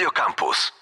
Radio Campus.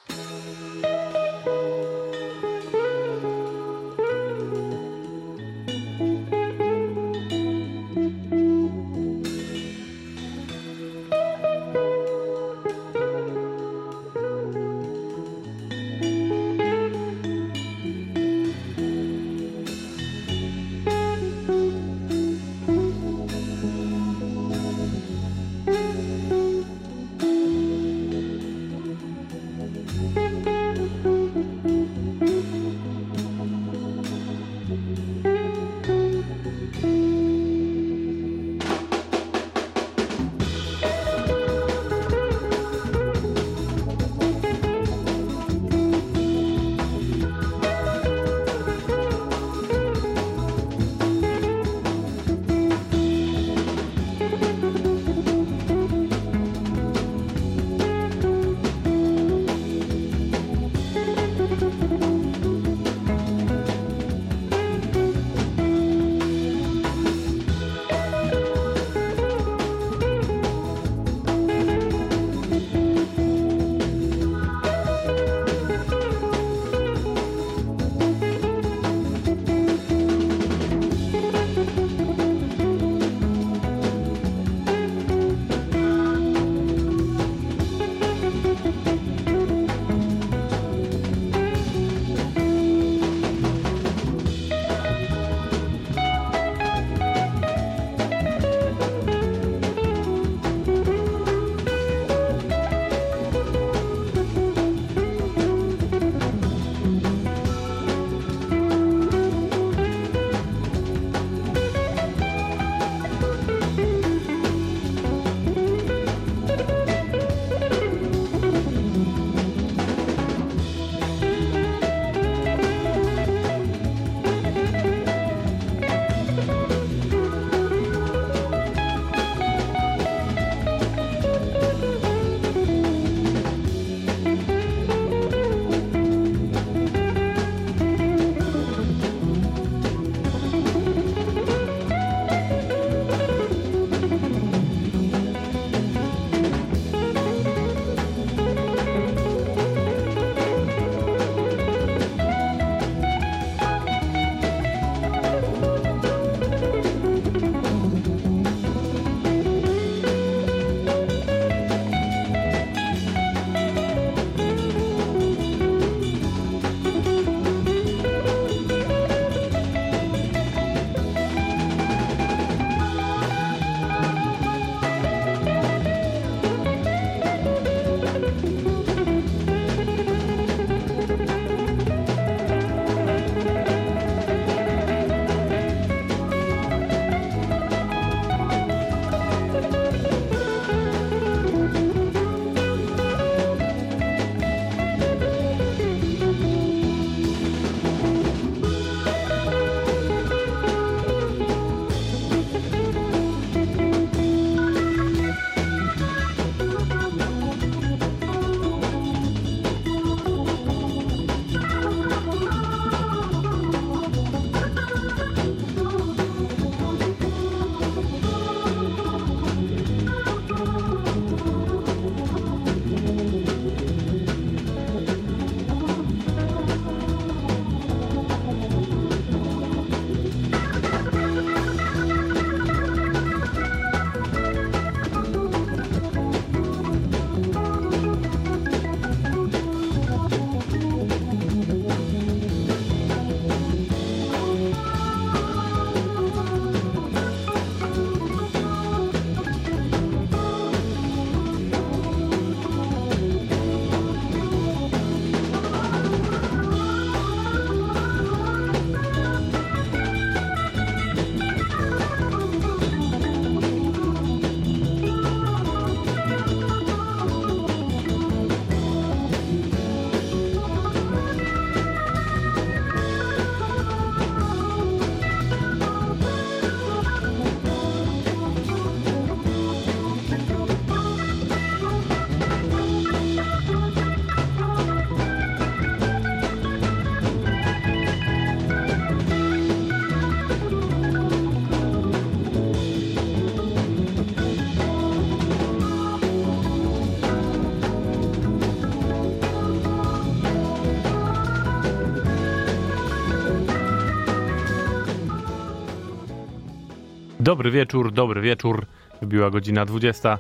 Dobry wieczór, dobry wieczór. Wybiła godzina 20.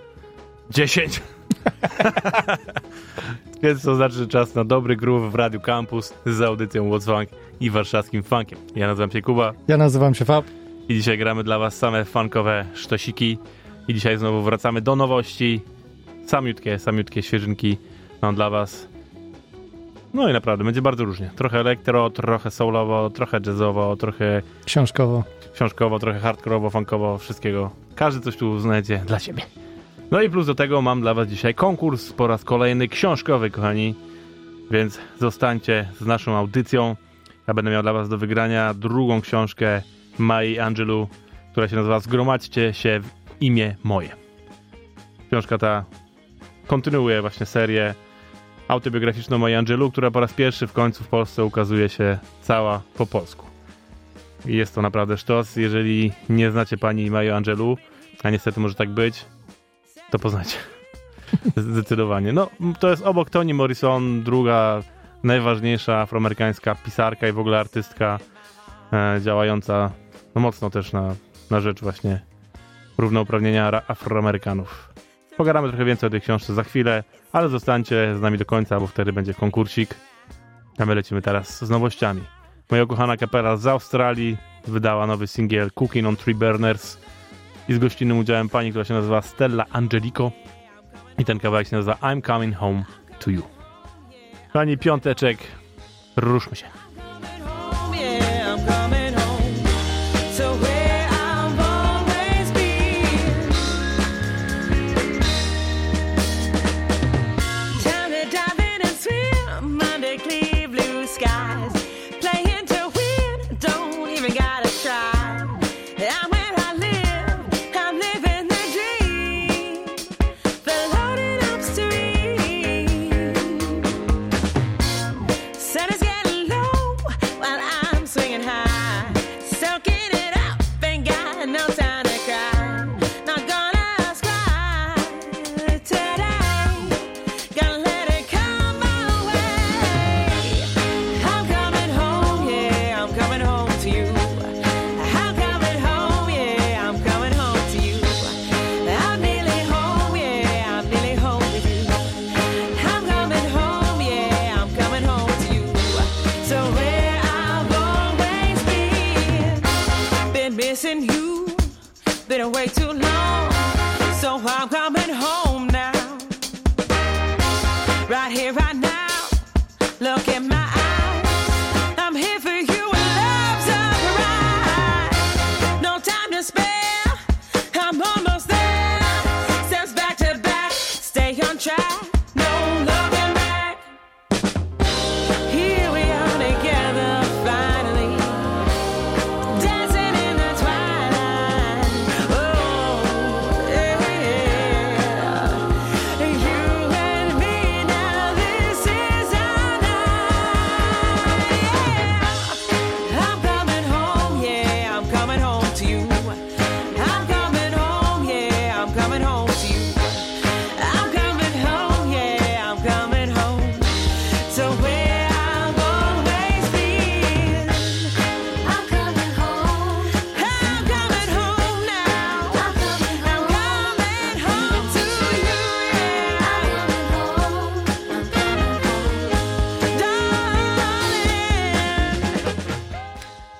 10. Więc to znaczy, czas na dobry groove w Radiu Campus z audycją What's Funk i warszawskim funkiem. Ja nazywam się Kuba Ja nazywam się Fab. i dzisiaj gramy dla was same funkowe sztosiki. I dzisiaj znowu wracamy do nowości. Samiutkie, samiutkie świeżynki mam dla was. No i naprawdę, będzie bardzo różnie. Trochę elektro, trochę soulowo, trochę jazzowo, trochę Książkowo. książkowo, trochę hardkorowo, funkowo, wszystkiego. Każdy coś tu znajdzie dla siebie. No i plus do tego mam dla was dzisiaj konkurs po raz kolejny książkowy, kochani. Więc zostańcie z naszą audycją. Ja będę miał dla was do wygrania drugą książkę Mai Angelu, która się nazywa Zgromadźcie się w imię moje. Książka ta kontynuuje właśnie serię autobiograficzną Mai Angelu, która po raz pierwszy w końcu w Polsce ukazuje się cała po polsku. Jest to naprawdę sztos. Jeżeli nie znacie pani Majo Angelu, a niestety może tak być, to poznajcie. Zdecydowanie. No, to jest obok Toni Morrison druga najważniejsza afroamerykańska pisarka i w ogóle artystka e, działająca no, mocno też na, na rzecz właśnie równouprawnienia ra- afroamerykanów. Pogadamy trochę więcej o tej książce za chwilę, ale zostańcie z nami do końca, bo wtedy będzie konkursik. A my lecimy teraz z nowościami. Moja ukochana kapela z Australii wydała nowy singiel Cooking on Three Burners i z gościnnym udziałem pani, która się nazywa Stella Angelico i ten kawałek się nazywa I'm Coming Home to You. Pani Piąteczek, ruszmy się.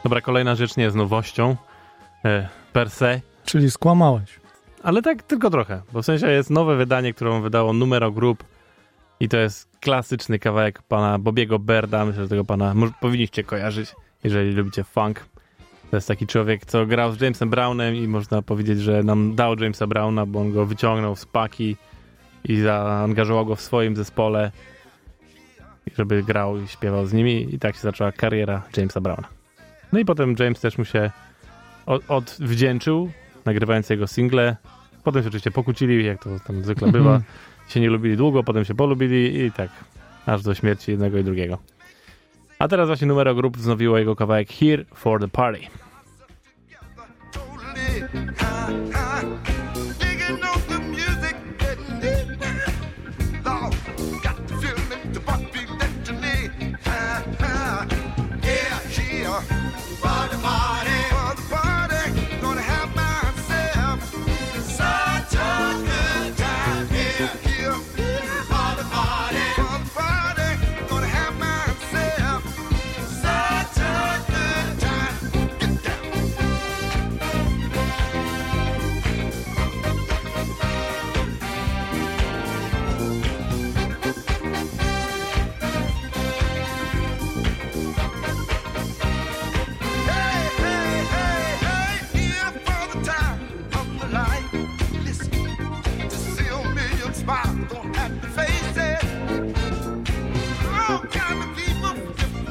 Dobra, kolejna rzecz nie jest nowością e, per se, Czyli skłamałeś. ale tak tylko trochę, bo w sensie jest nowe wydanie, którą wydało Numero Group i to jest klasyczny kawałek pana Bobiego Berda, myślę, że tego pana może, powinniście kojarzyć, jeżeli lubicie funk. To jest taki człowiek, co grał z Jamesem Brownem i można powiedzieć, że nam dał Jamesa Browna, bo on go wyciągnął z paki i zaangażował go w swoim zespole, żeby grał i śpiewał z nimi i tak się zaczęła kariera Jamesa Browna. No i potem James też mu się od- odwdzięczył, nagrywając jego single. Potem się oczywiście pokłócili, jak to tam zwykle bywa. Się nie lubili długo, potem się polubili i tak aż do śmierci jednego i drugiego. A teraz właśnie Numero Group wznowiło jego kawałek Here for the Party.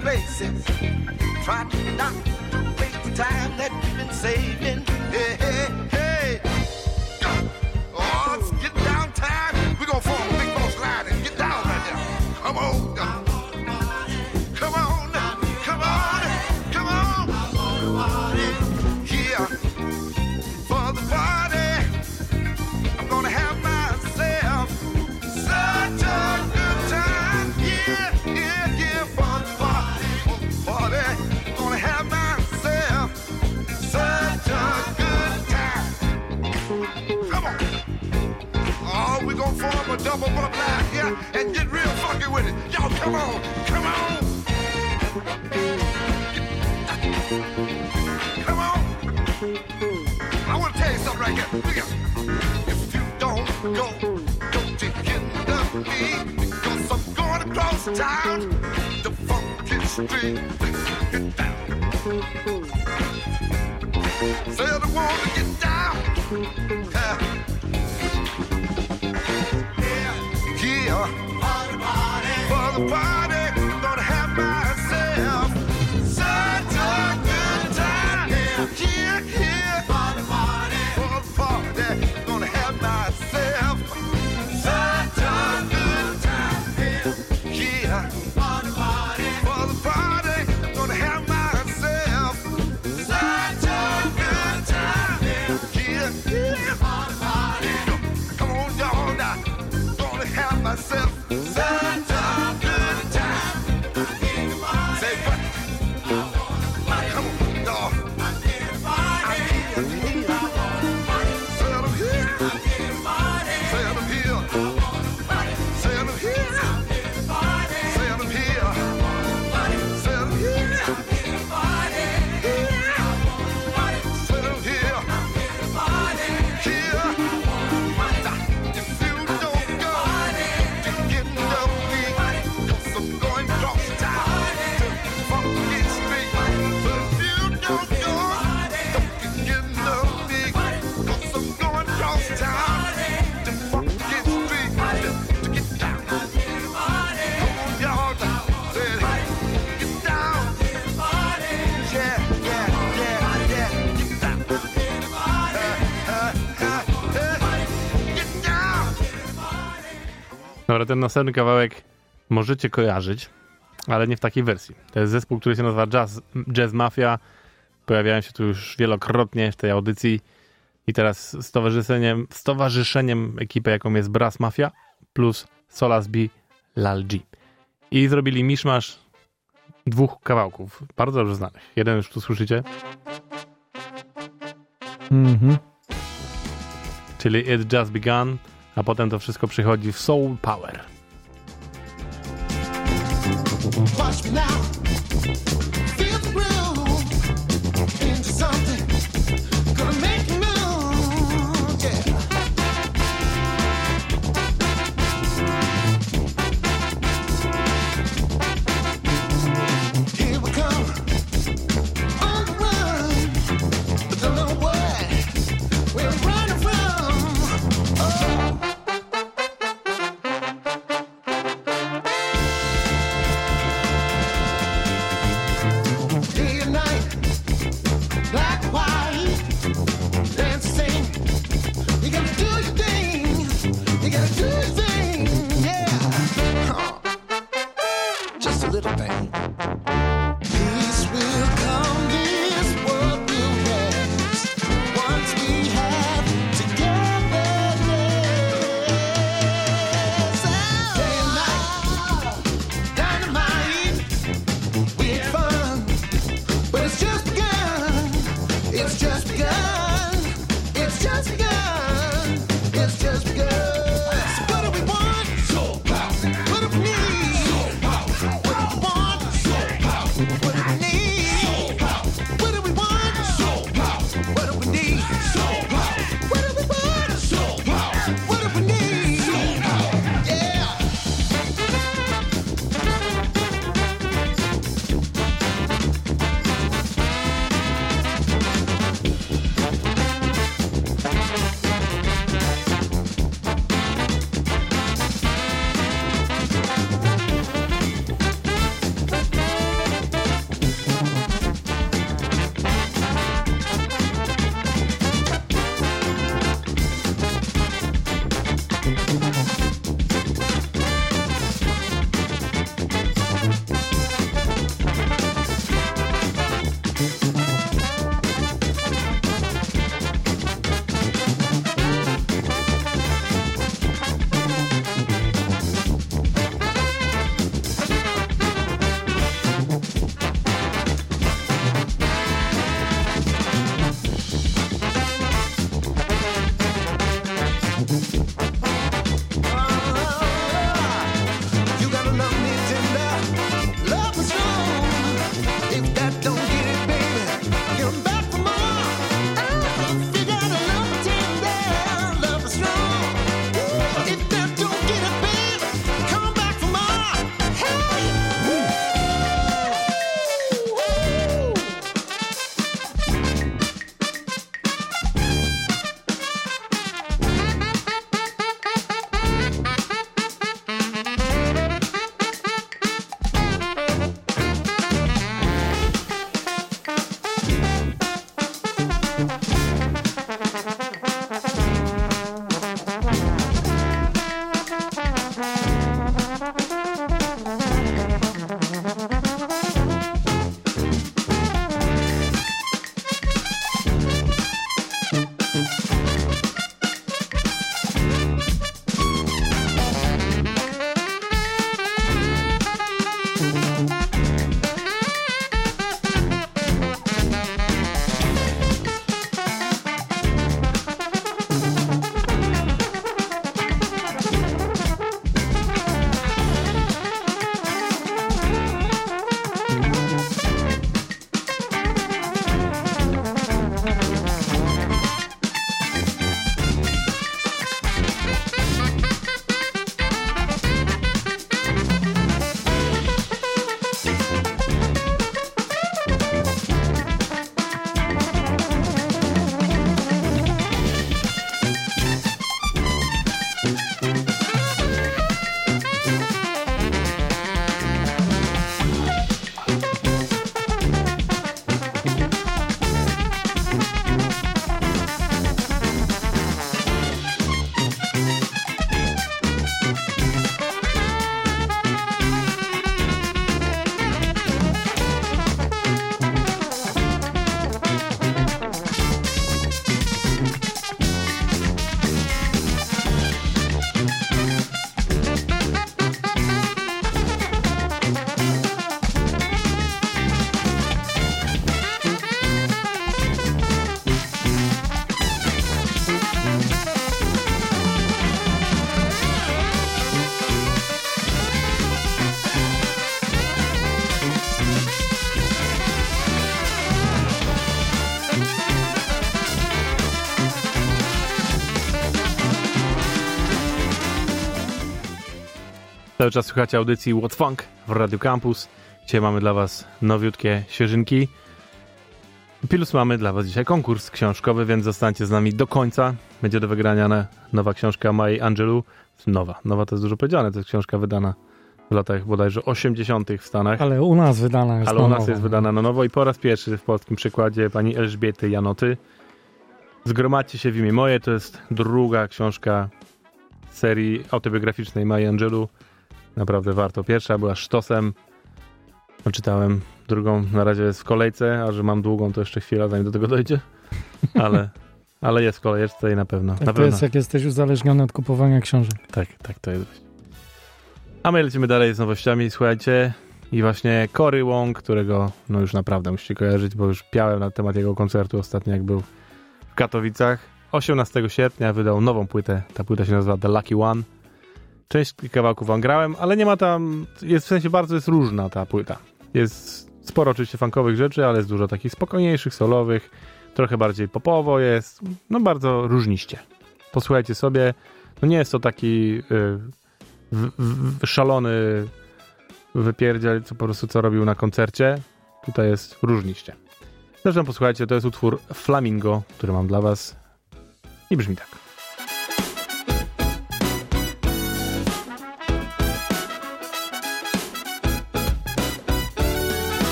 Places. Try to not to waste the time that you've been saving. Hey, hey, hey. Form a double bump line here and get real funky with it. Y'all, come on, come on. Come on. I want to tell you something right here. Look. If you don't go, don't you hinder me. Because I'm going across town. The funky street. Get down. I want to get down. Yeah. Yeah. For the party. Gonna have Dobra, ten następny kawałek możecie kojarzyć, ale nie w takiej wersji. To jest zespół, który się nazywa Jazz, Jazz Mafia. Pojawiają się tu już wielokrotnie w tej audycji. I teraz z towarzyszeniem, z towarzyszeniem ekipy, jaką jest Brass Mafia plus Solas B Lal G. I zrobili miszmasz dwóch kawałków, bardzo dobrze znanych. Jeden już tu słyszycie, Mhm. czyli It Just Begun, a potem to wszystko przychodzi w Soul Power. Watch me now. Cały czas słuchacie audycji What Funk w Radio Campus. Dzisiaj mamy dla Was nowiutkie świeżynki. Plus mamy dla Was dzisiaj konkurs książkowy, więc zostańcie z nami do końca. Będzie do wygrania nowa książka Maya Angelou. Nowa, nowa to jest dużo powiedziane, to jest książka wydana w latach bodajże 80. w Stanach. Ale u nas wydana jest Ale na u nas nowo. jest wydana na nowo i po raz pierwszy w polskim przykładzie pani Elżbiety Janoty. Zgromadźcie się w imię moje, to jest druga książka serii autobiograficznej Maya Angelou. Naprawdę warto. Pierwsza była sztosem. Czytałem drugą, na razie jest w kolejce, a że mam długą, to jeszcze chwila, zanim do tego dojdzie. Ale, ale jest w kolejce i na pewno. Tak na to pewno. jest, jak jesteś uzależniony od kupowania książek. Tak, tak to jest. A my lecimy dalej z nowościami, słuchajcie. I właśnie Cory Wong, którego no już naprawdę musicie kojarzyć, bo już piałem na temat jego koncertu ostatnio, jak był w Katowicach. 18 sierpnia wydał nową płytę. Ta płyta się nazywa The Lucky One. Część kawałków wam grałem, ale nie ma tam, jest w sensie bardzo jest różna ta płyta. Jest sporo oczywiście funkowych rzeczy, ale jest dużo takich spokojniejszych, solowych, trochę bardziej popowo jest, no bardzo różniście. Posłuchajcie sobie, no nie jest to taki y, w, w, szalony wypierdziel, co po prostu co robił na koncercie. Tutaj jest różniście. Zresztą posłuchajcie, to jest utwór Flamingo, który mam dla was i brzmi tak.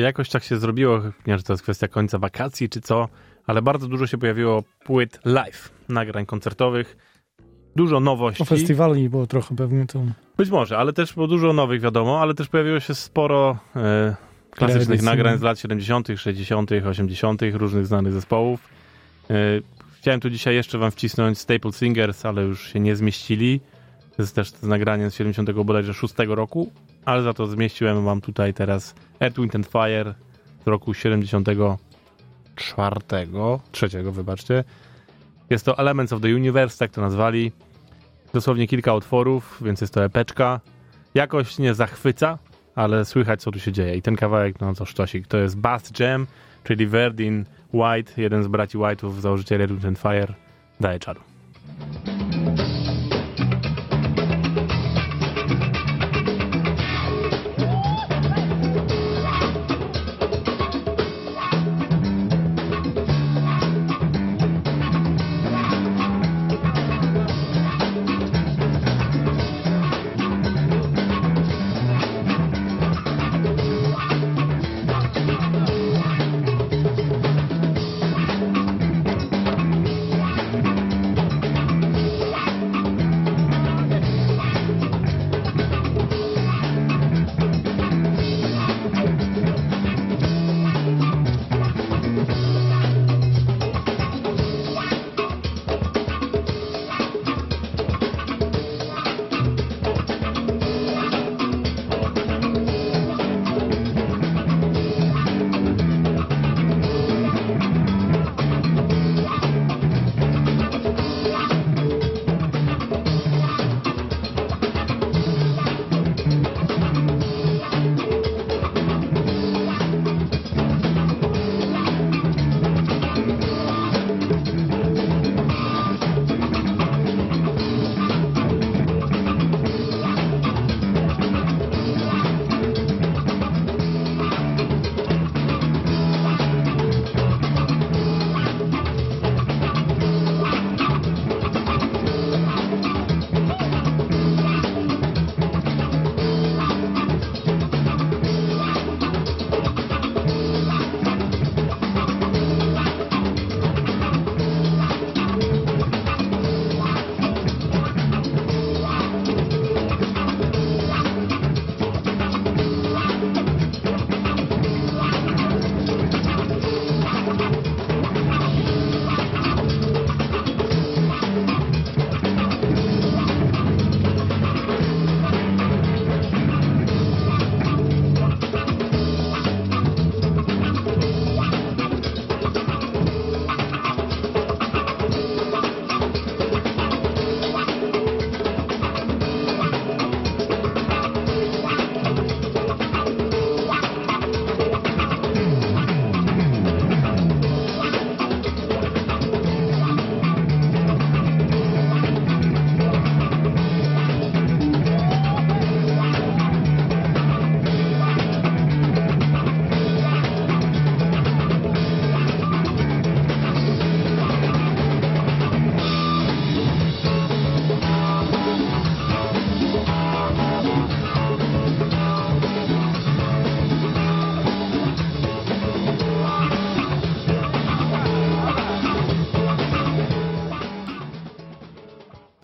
Jakoś tak się zrobiło, nie wiem, czy to jest kwestia końca wakacji, czy co, ale bardzo dużo się pojawiło płyt live, nagrań koncertowych, dużo nowości. O festiwali było trochę pewnie to. Być może, ale też było dużo nowych, wiadomo, ale też pojawiło się sporo e, klasycznych Tradycji. nagrań z lat 70., 60., 80., różnych znanych zespołów. E, chciałem tu dzisiaj jeszcze wam wcisnąć Staple Singers, ale już się nie zmieścili. To jest też z nagraniem z 70 bodajże 6 roku, ale za to zmieściłem wam tutaj teraz Earth, Wind Fire z roku 74, trzeciego, wybaczcie. Jest to Elements of the Universe, tak to nazwali. Dosłownie kilka utworów, więc jest to epeczka. Jakoś nie zachwyca, ale słychać co tu się dzieje. I ten kawałek, no to sztosik. To jest Bass Jam, czyli Verdin White, jeden z braci White'ów, założyciel Wind Fire. Daje czadu.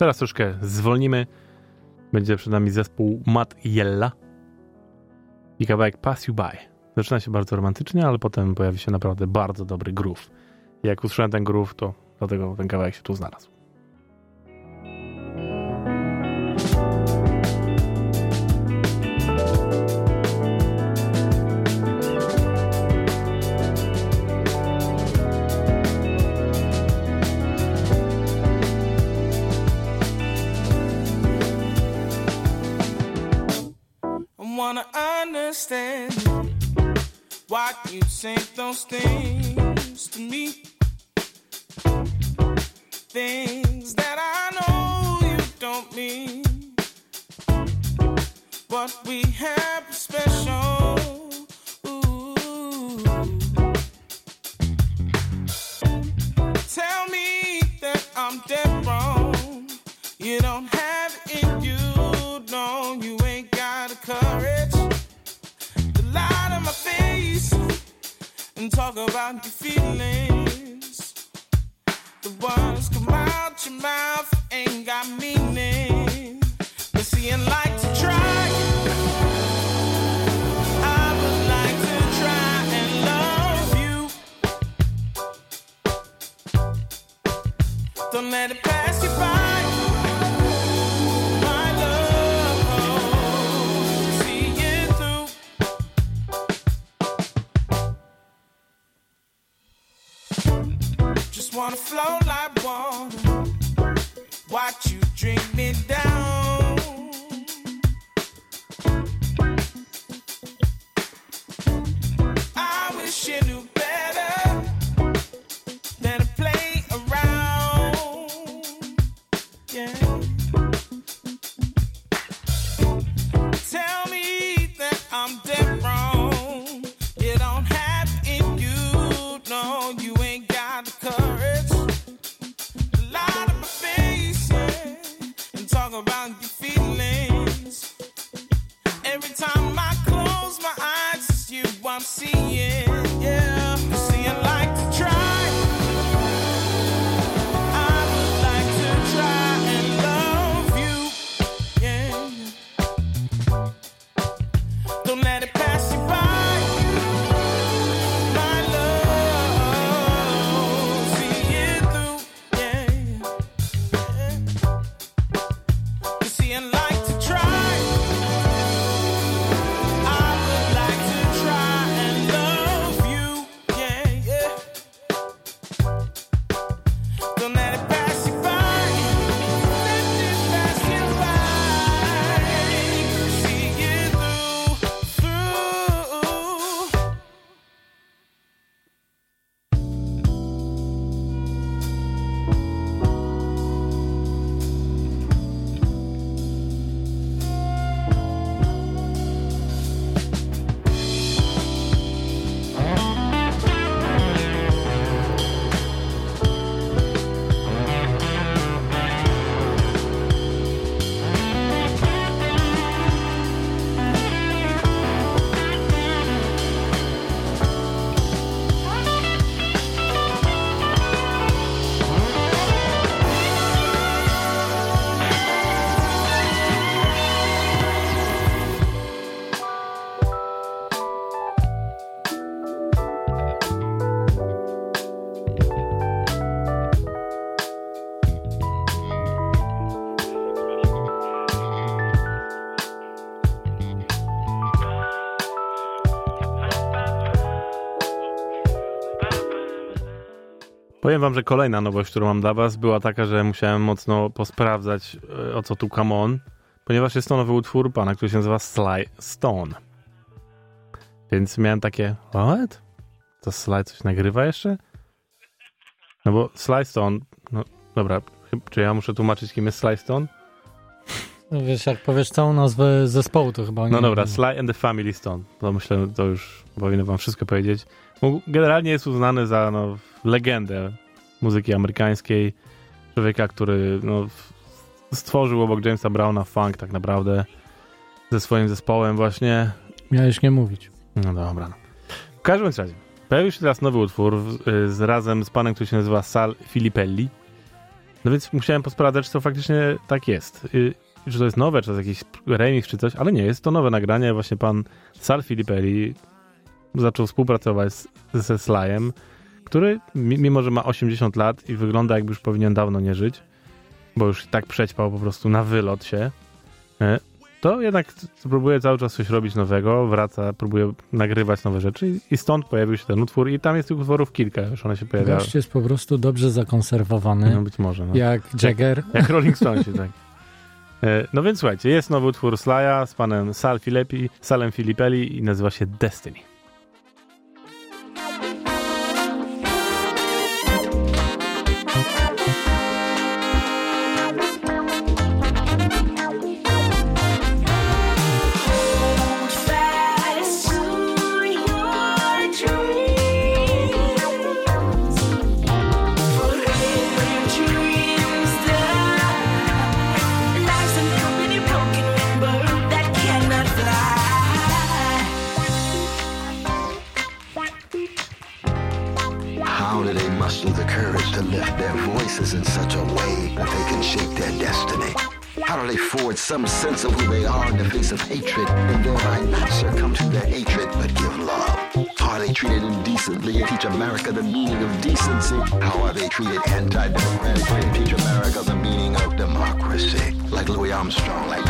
Teraz troszkę zwolnimy. Będzie przed nami zespół Matt Jella i kawałek Pass You By. Zaczyna się bardzo romantycznie, ale potem pojawi się naprawdę bardzo dobry groove. Jak usłyszałem ten groove, to dlatego ten kawałek się tu znalazł. Say those things to me. Things that I know you don't mean. What we have talk about your feelings. Powiem wam, że kolejna nowość, którą mam dla was, była taka, że musiałem mocno posprawdzać, e, o co tu come on, ponieważ jest to nowy utwór pana, który się nazywa Sly Stone. Więc miałem takie, what? To Sly coś nagrywa jeszcze? No bo Sly Stone, no dobra, czy ja muszę tłumaczyć, kim jest Sly Stone? No wiesz, jak powiesz całą nazwę zespołu, to chyba nie No dobra. Sly and the Family Stone. To myślę, to już powinno wam wszystko powiedzieć. Generalnie jest uznany za no, legendę muzyki amerykańskiej. Człowieka, który no, stworzył obok Jamesa Browna funk tak naprawdę ze swoim zespołem właśnie. Miałeś nie mówić. No dobra. W każdym razie, pojawił się teraz nowy utwór w- y, z, razem z panem, który się nazywa Sal Filipelli. No więc musiałem posprawdzać, czy to faktycznie tak jest. Y, Czy to jest nowe, czy to jest jakiś remix, czy coś, ale nie, jest to nowe nagranie. Właśnie pan Sal Filipelli zaczął współpracować z, ze Slajem, który mi- mimo, że ma 80 lat i wygląda jakby już powinien dawno nie żyć, bo już tak przećpał po prostu na wylot się, e, to jednak próbuje cały czas coś robić nowego, wraca, próbuje nagrywać nowe rzeczy i- stąd pojawił się ten utwór i tam jest tych utworów kilka, już one się pojawiały. Gość jest po prostu dobrze zakonserwowany, No być może. No. jak Jagger. Jak Rolling Stonesi, tak. E, No więc słuchajcie, jest nowy utwór Slaja z panem Sal Filipi, Salem Filipelli i nazywa się Destiny. Some sense of who they are in the face of hatred and thereby not succumb to their hatred but give love? Are they treated indecently and teach America the meaning of decency? How are they treated anti-democratically and teach America the meaning of democracy? Like Louis Armstrong, like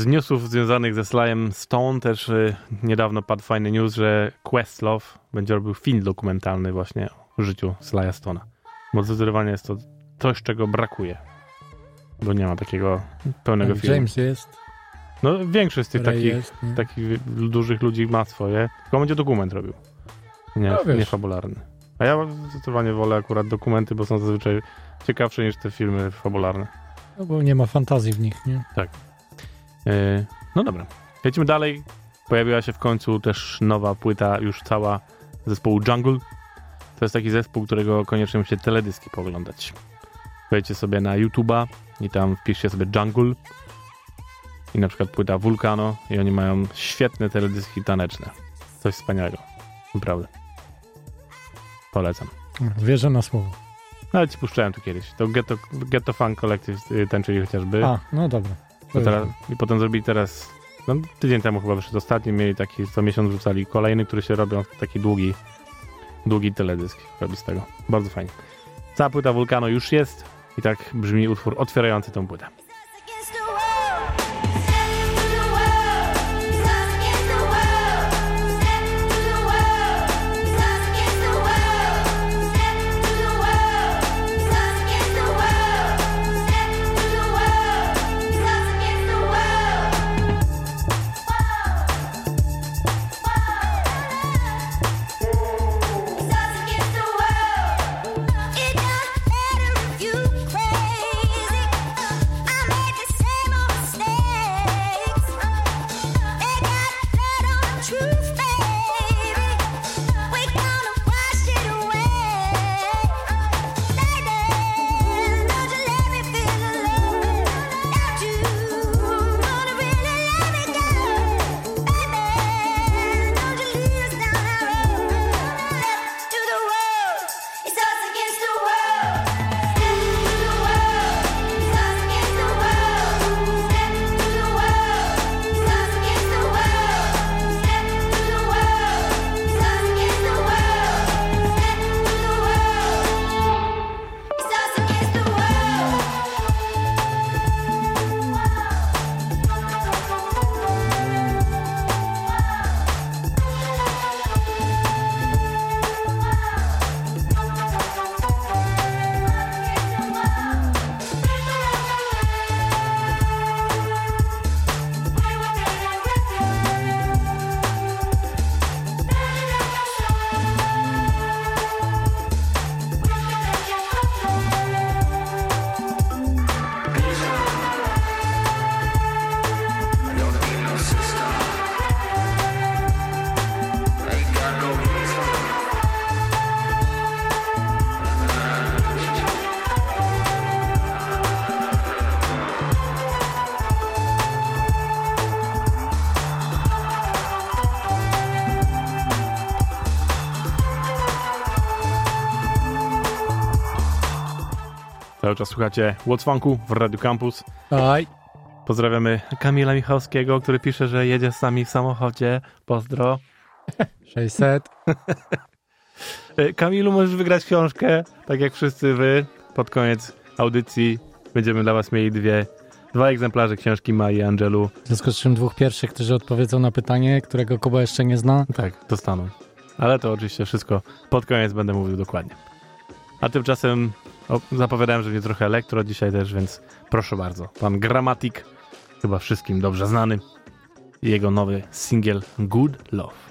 Z newsów związanych ze Slyem Stone też y, niedawno padł fajny news, że Questlove będzie robił film dokumentalny właśnie o życiu Slya Stone'a. Bo zdecydowanie jest to coś, czego brakuje. Bo nie ma takiego pełnego filmu. James jest, No większość z tych Ray takich, jest. takich dużych ludzi ma swoje, tylko będzie dokument robił. Nie, No nie fabularny. A ja zdecydowanie wolę akurat dokumenty, bo są zazwyczaj ciekawsze niż te filmy fabularne. No bo nie ma fantazji w nich, nie? Yy, no dobra. Lecimy dalej. Pojawiła się w końcu też nowa płyta, już cała zespołu Jungle. To jest taki zespół, którego koniecznie musicie teledyski pooglądać. Wejdźcie sobie na YouTube'a i tam wpiszcie sobie Jungle i na przykład płyta Vulcano i oni mają świetne teledyski taneczne. Coś wspaniałego. Naprawdę. Polecam. Wierzę na słowo. Nawet ci puszczałem tu kiedyś. To Ghetto, Ghetto Funk Collective y, tańczyli chociażby. A, no dobra. To teraz, I potem zrobili teraz, no tydzień temu chyba wyszedł ostatni, mieli taki, co miesiąc wrzucali kolejny, który się robią taki długi, długi teledysk robi z tego. Bardzo fajnie. Cała płyta Vulcano już jest i tak brzmi utwór otwierający tą płytę. Cały czas słuchacie Funku w Radio Campus. Oj, Pozdrawiamy Kamila Michalskiego, który pisze, że jedzie z nami w samochodzie. Pozdro. 600. E, Kamilu, możesz wygrać książkę, tak jak wszyscy wy. Pod koniec audycji będziemy dla was mieli dwie, dwa egzemplarze książki Mai i Angelu. W związku z czym dwóch pierwszych, którzy odpowiedzą na pytanie, którego Kuba jeszcze nie zna. Tak, dostaną. Ale to oczywiście wszystko pod koniec będę mówił dokładnie. A tymczasem o, zapowiadałem, że będzie trochę elektro dzisiaj też, więc proszę bardzo. Pan Gramatik, chyba wszystkim dobrze znany. Jego nowy singiel Good Love.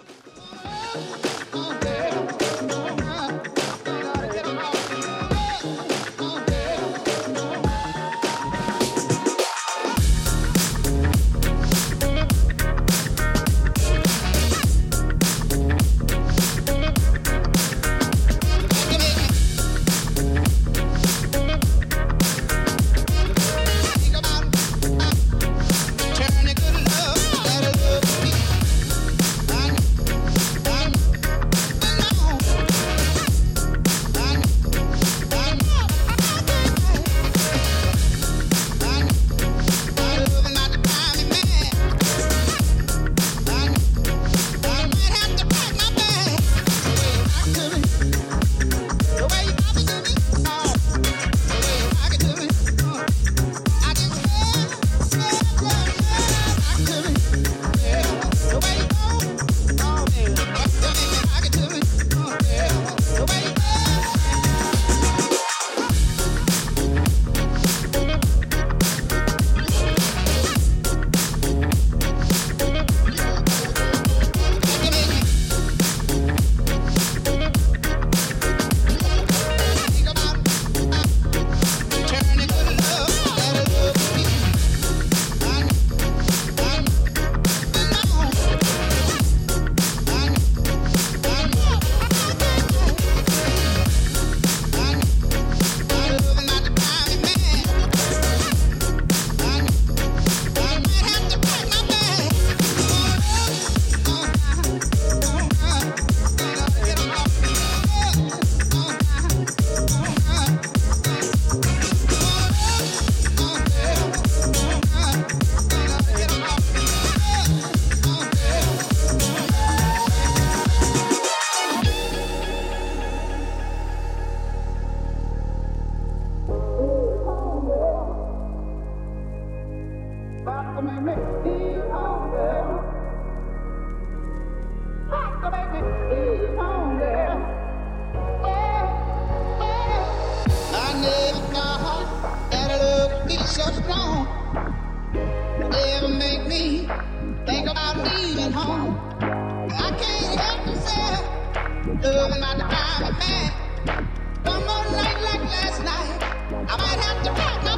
One more night like last night, I might have to pack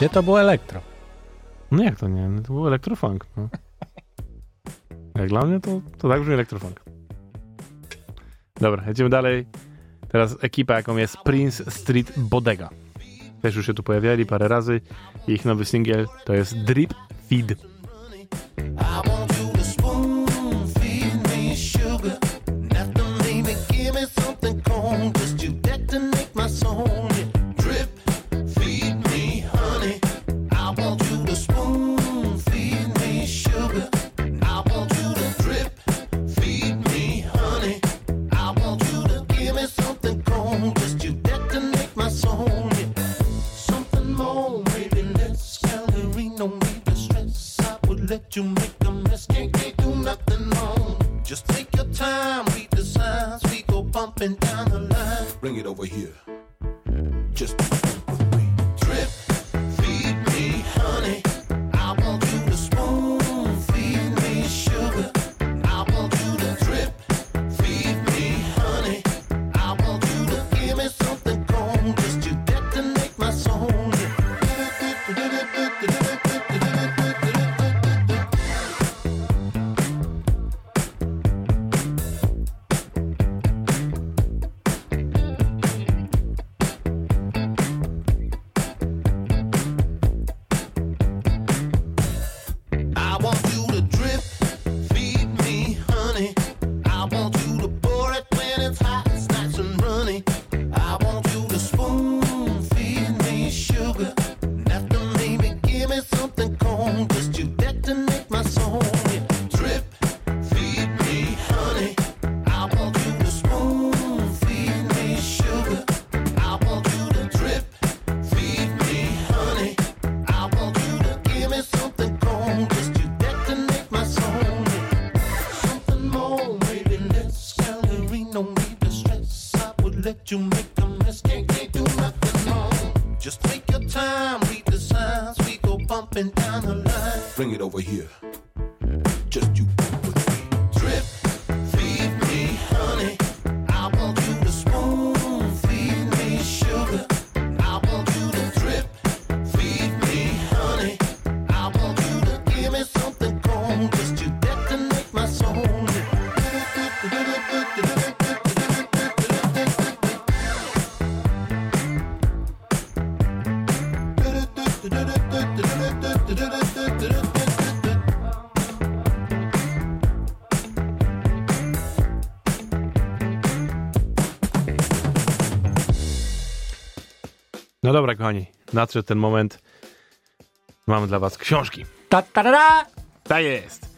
Gdzie to było elektro? No jak to nie? No To był elektrofunk. No. Jak dla mnie to, to tak brzmi elektrofunk. Dobra, jedziemy dalej. Teraz ekipa, jaką jest Prince Street Bodega. Też już się tu pojawiali parę razy. Ich nowy singiel to jest Drip Feed. Go bumping down the line. Bring it over here. No dobra, kochani, nadszedł ten moment. Mamy dla was książki. Ta, ta, ta, ta. Tak jest.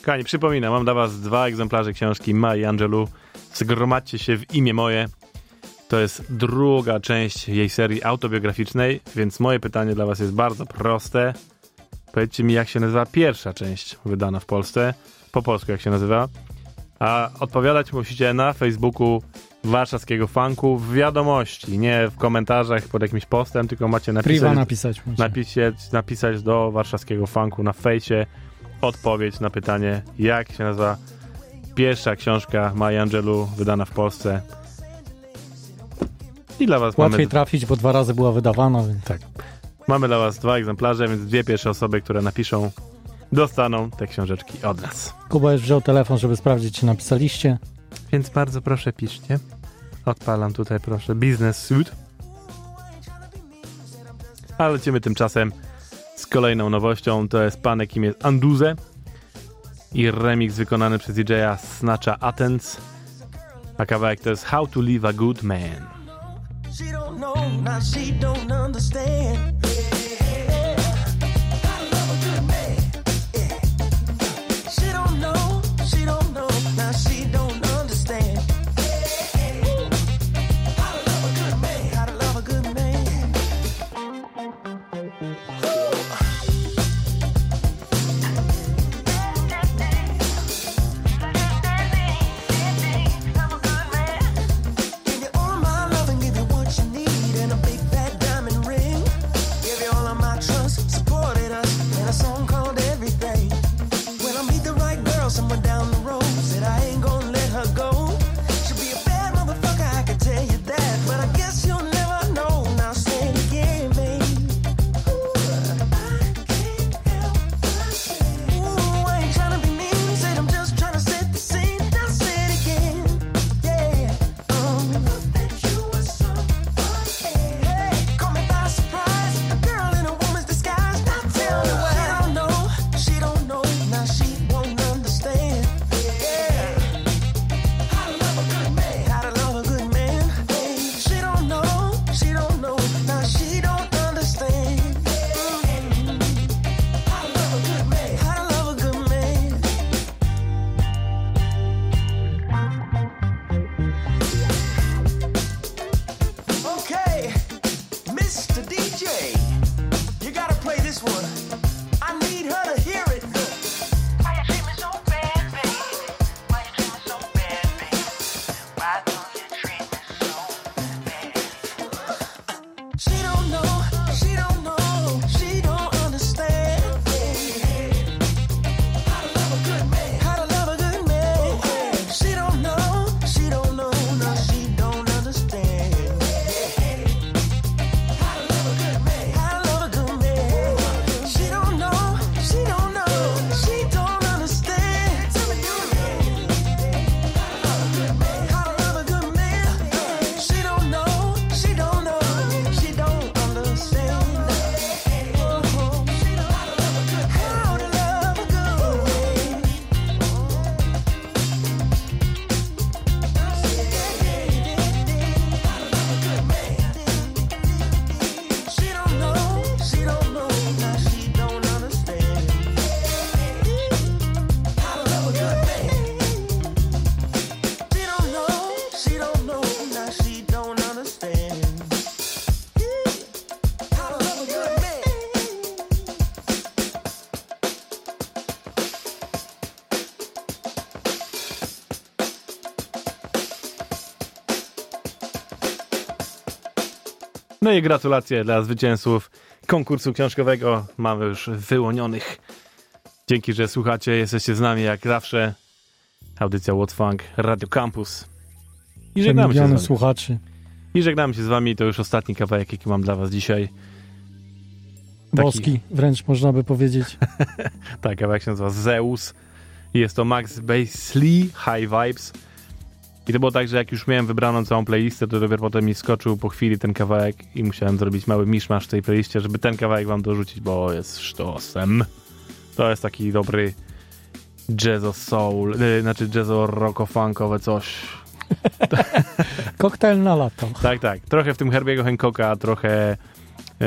Kochani, przypominam, mam dla was dwa egzemplarze książki Mai Angelou. Zgromadźcie się w imię moje. To jest druga część jej serii autobiograficznej, więc moje pytanie dla was jest bardzo proste. Powiedzcie mi, jak się nazywa pierwsza część wydana w Polsce. Po polsku jak się nazywa. A odpowiadać musicie na Facebooku warszawskiego funku w wiadomości, nie w komentarzach pod jakimś postem, tylko macie napisać, Priwa napisać napisać, napisać do warszawskiego funku na fejsie. Odpowiedź na pytanie, jak się nazywa pierwsza książka Mai Angelou wydana w Polsce. I dla was Łatwiej mamy, trafić, bo dwa razy była wydawana, więc tak, mamy dla was dwa egzemplarze, więc dwie pierwsze osoby, które napiszą, dostaną te książeczki od nas. Kuba już wziął telefon, żeby sprawdzić, czy napisaliście. Więc bardzo proszę piszcie. Odpalam tutaj proszę Business Suit. A lecimy tymczasem z kolejną nowością. To jest panek imię Anduze i remix wykonany przez DJ-a Snatcha Athens. A kawałek to jest How to Live a Good Man. No i gratulacje dla zwycięzców konkursu książkowego. Mamy już wyłonionych. Dzięki, że słuchacie. Jesteście z nami jak zawsze. Audycja Funk, Radio Campus. I żegnamy się z wami. słuchaczy. I żegnamy się z wami. To już ostatni kawałek, jaki mam dla was dzisiaj. Taki- Boski, wręcz można by powiedzieć. Tak, kawałek się nazywa Zeus. Jest to Max Baisley, High Vibes. I to było tak, że jak już miałem wybraną całą playlistę, to dopiero potem mi skoczył po chwili ten kawałek i musiałem zrobić mały miszmasz w tej playliście, żeby ten kawałek wam dorzucić, bo jest sztosem. To jest taki dobry jazzo soul, yy, znaczy jazzo rocko-funkowe coś. Koktajl na lato. Tak, tak. Trochę w tym Herbiego Hancocka, trochę yy,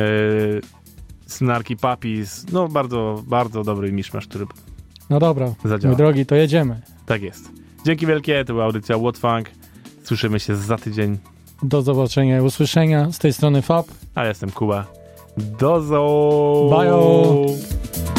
Snarky Puppies. No bardzo, bardzo dobry miszmasz, który No dobra, Zadziała. mój drogi, to jedziemy. Tak jest. Dzięki wielkie, to była audycja What Funk. Słyszymy się za tydzień, Do zobaczenia i usłyszenia. Z tej strony Fab. a ja jestem Kuba. Dozo! Bajo! Thank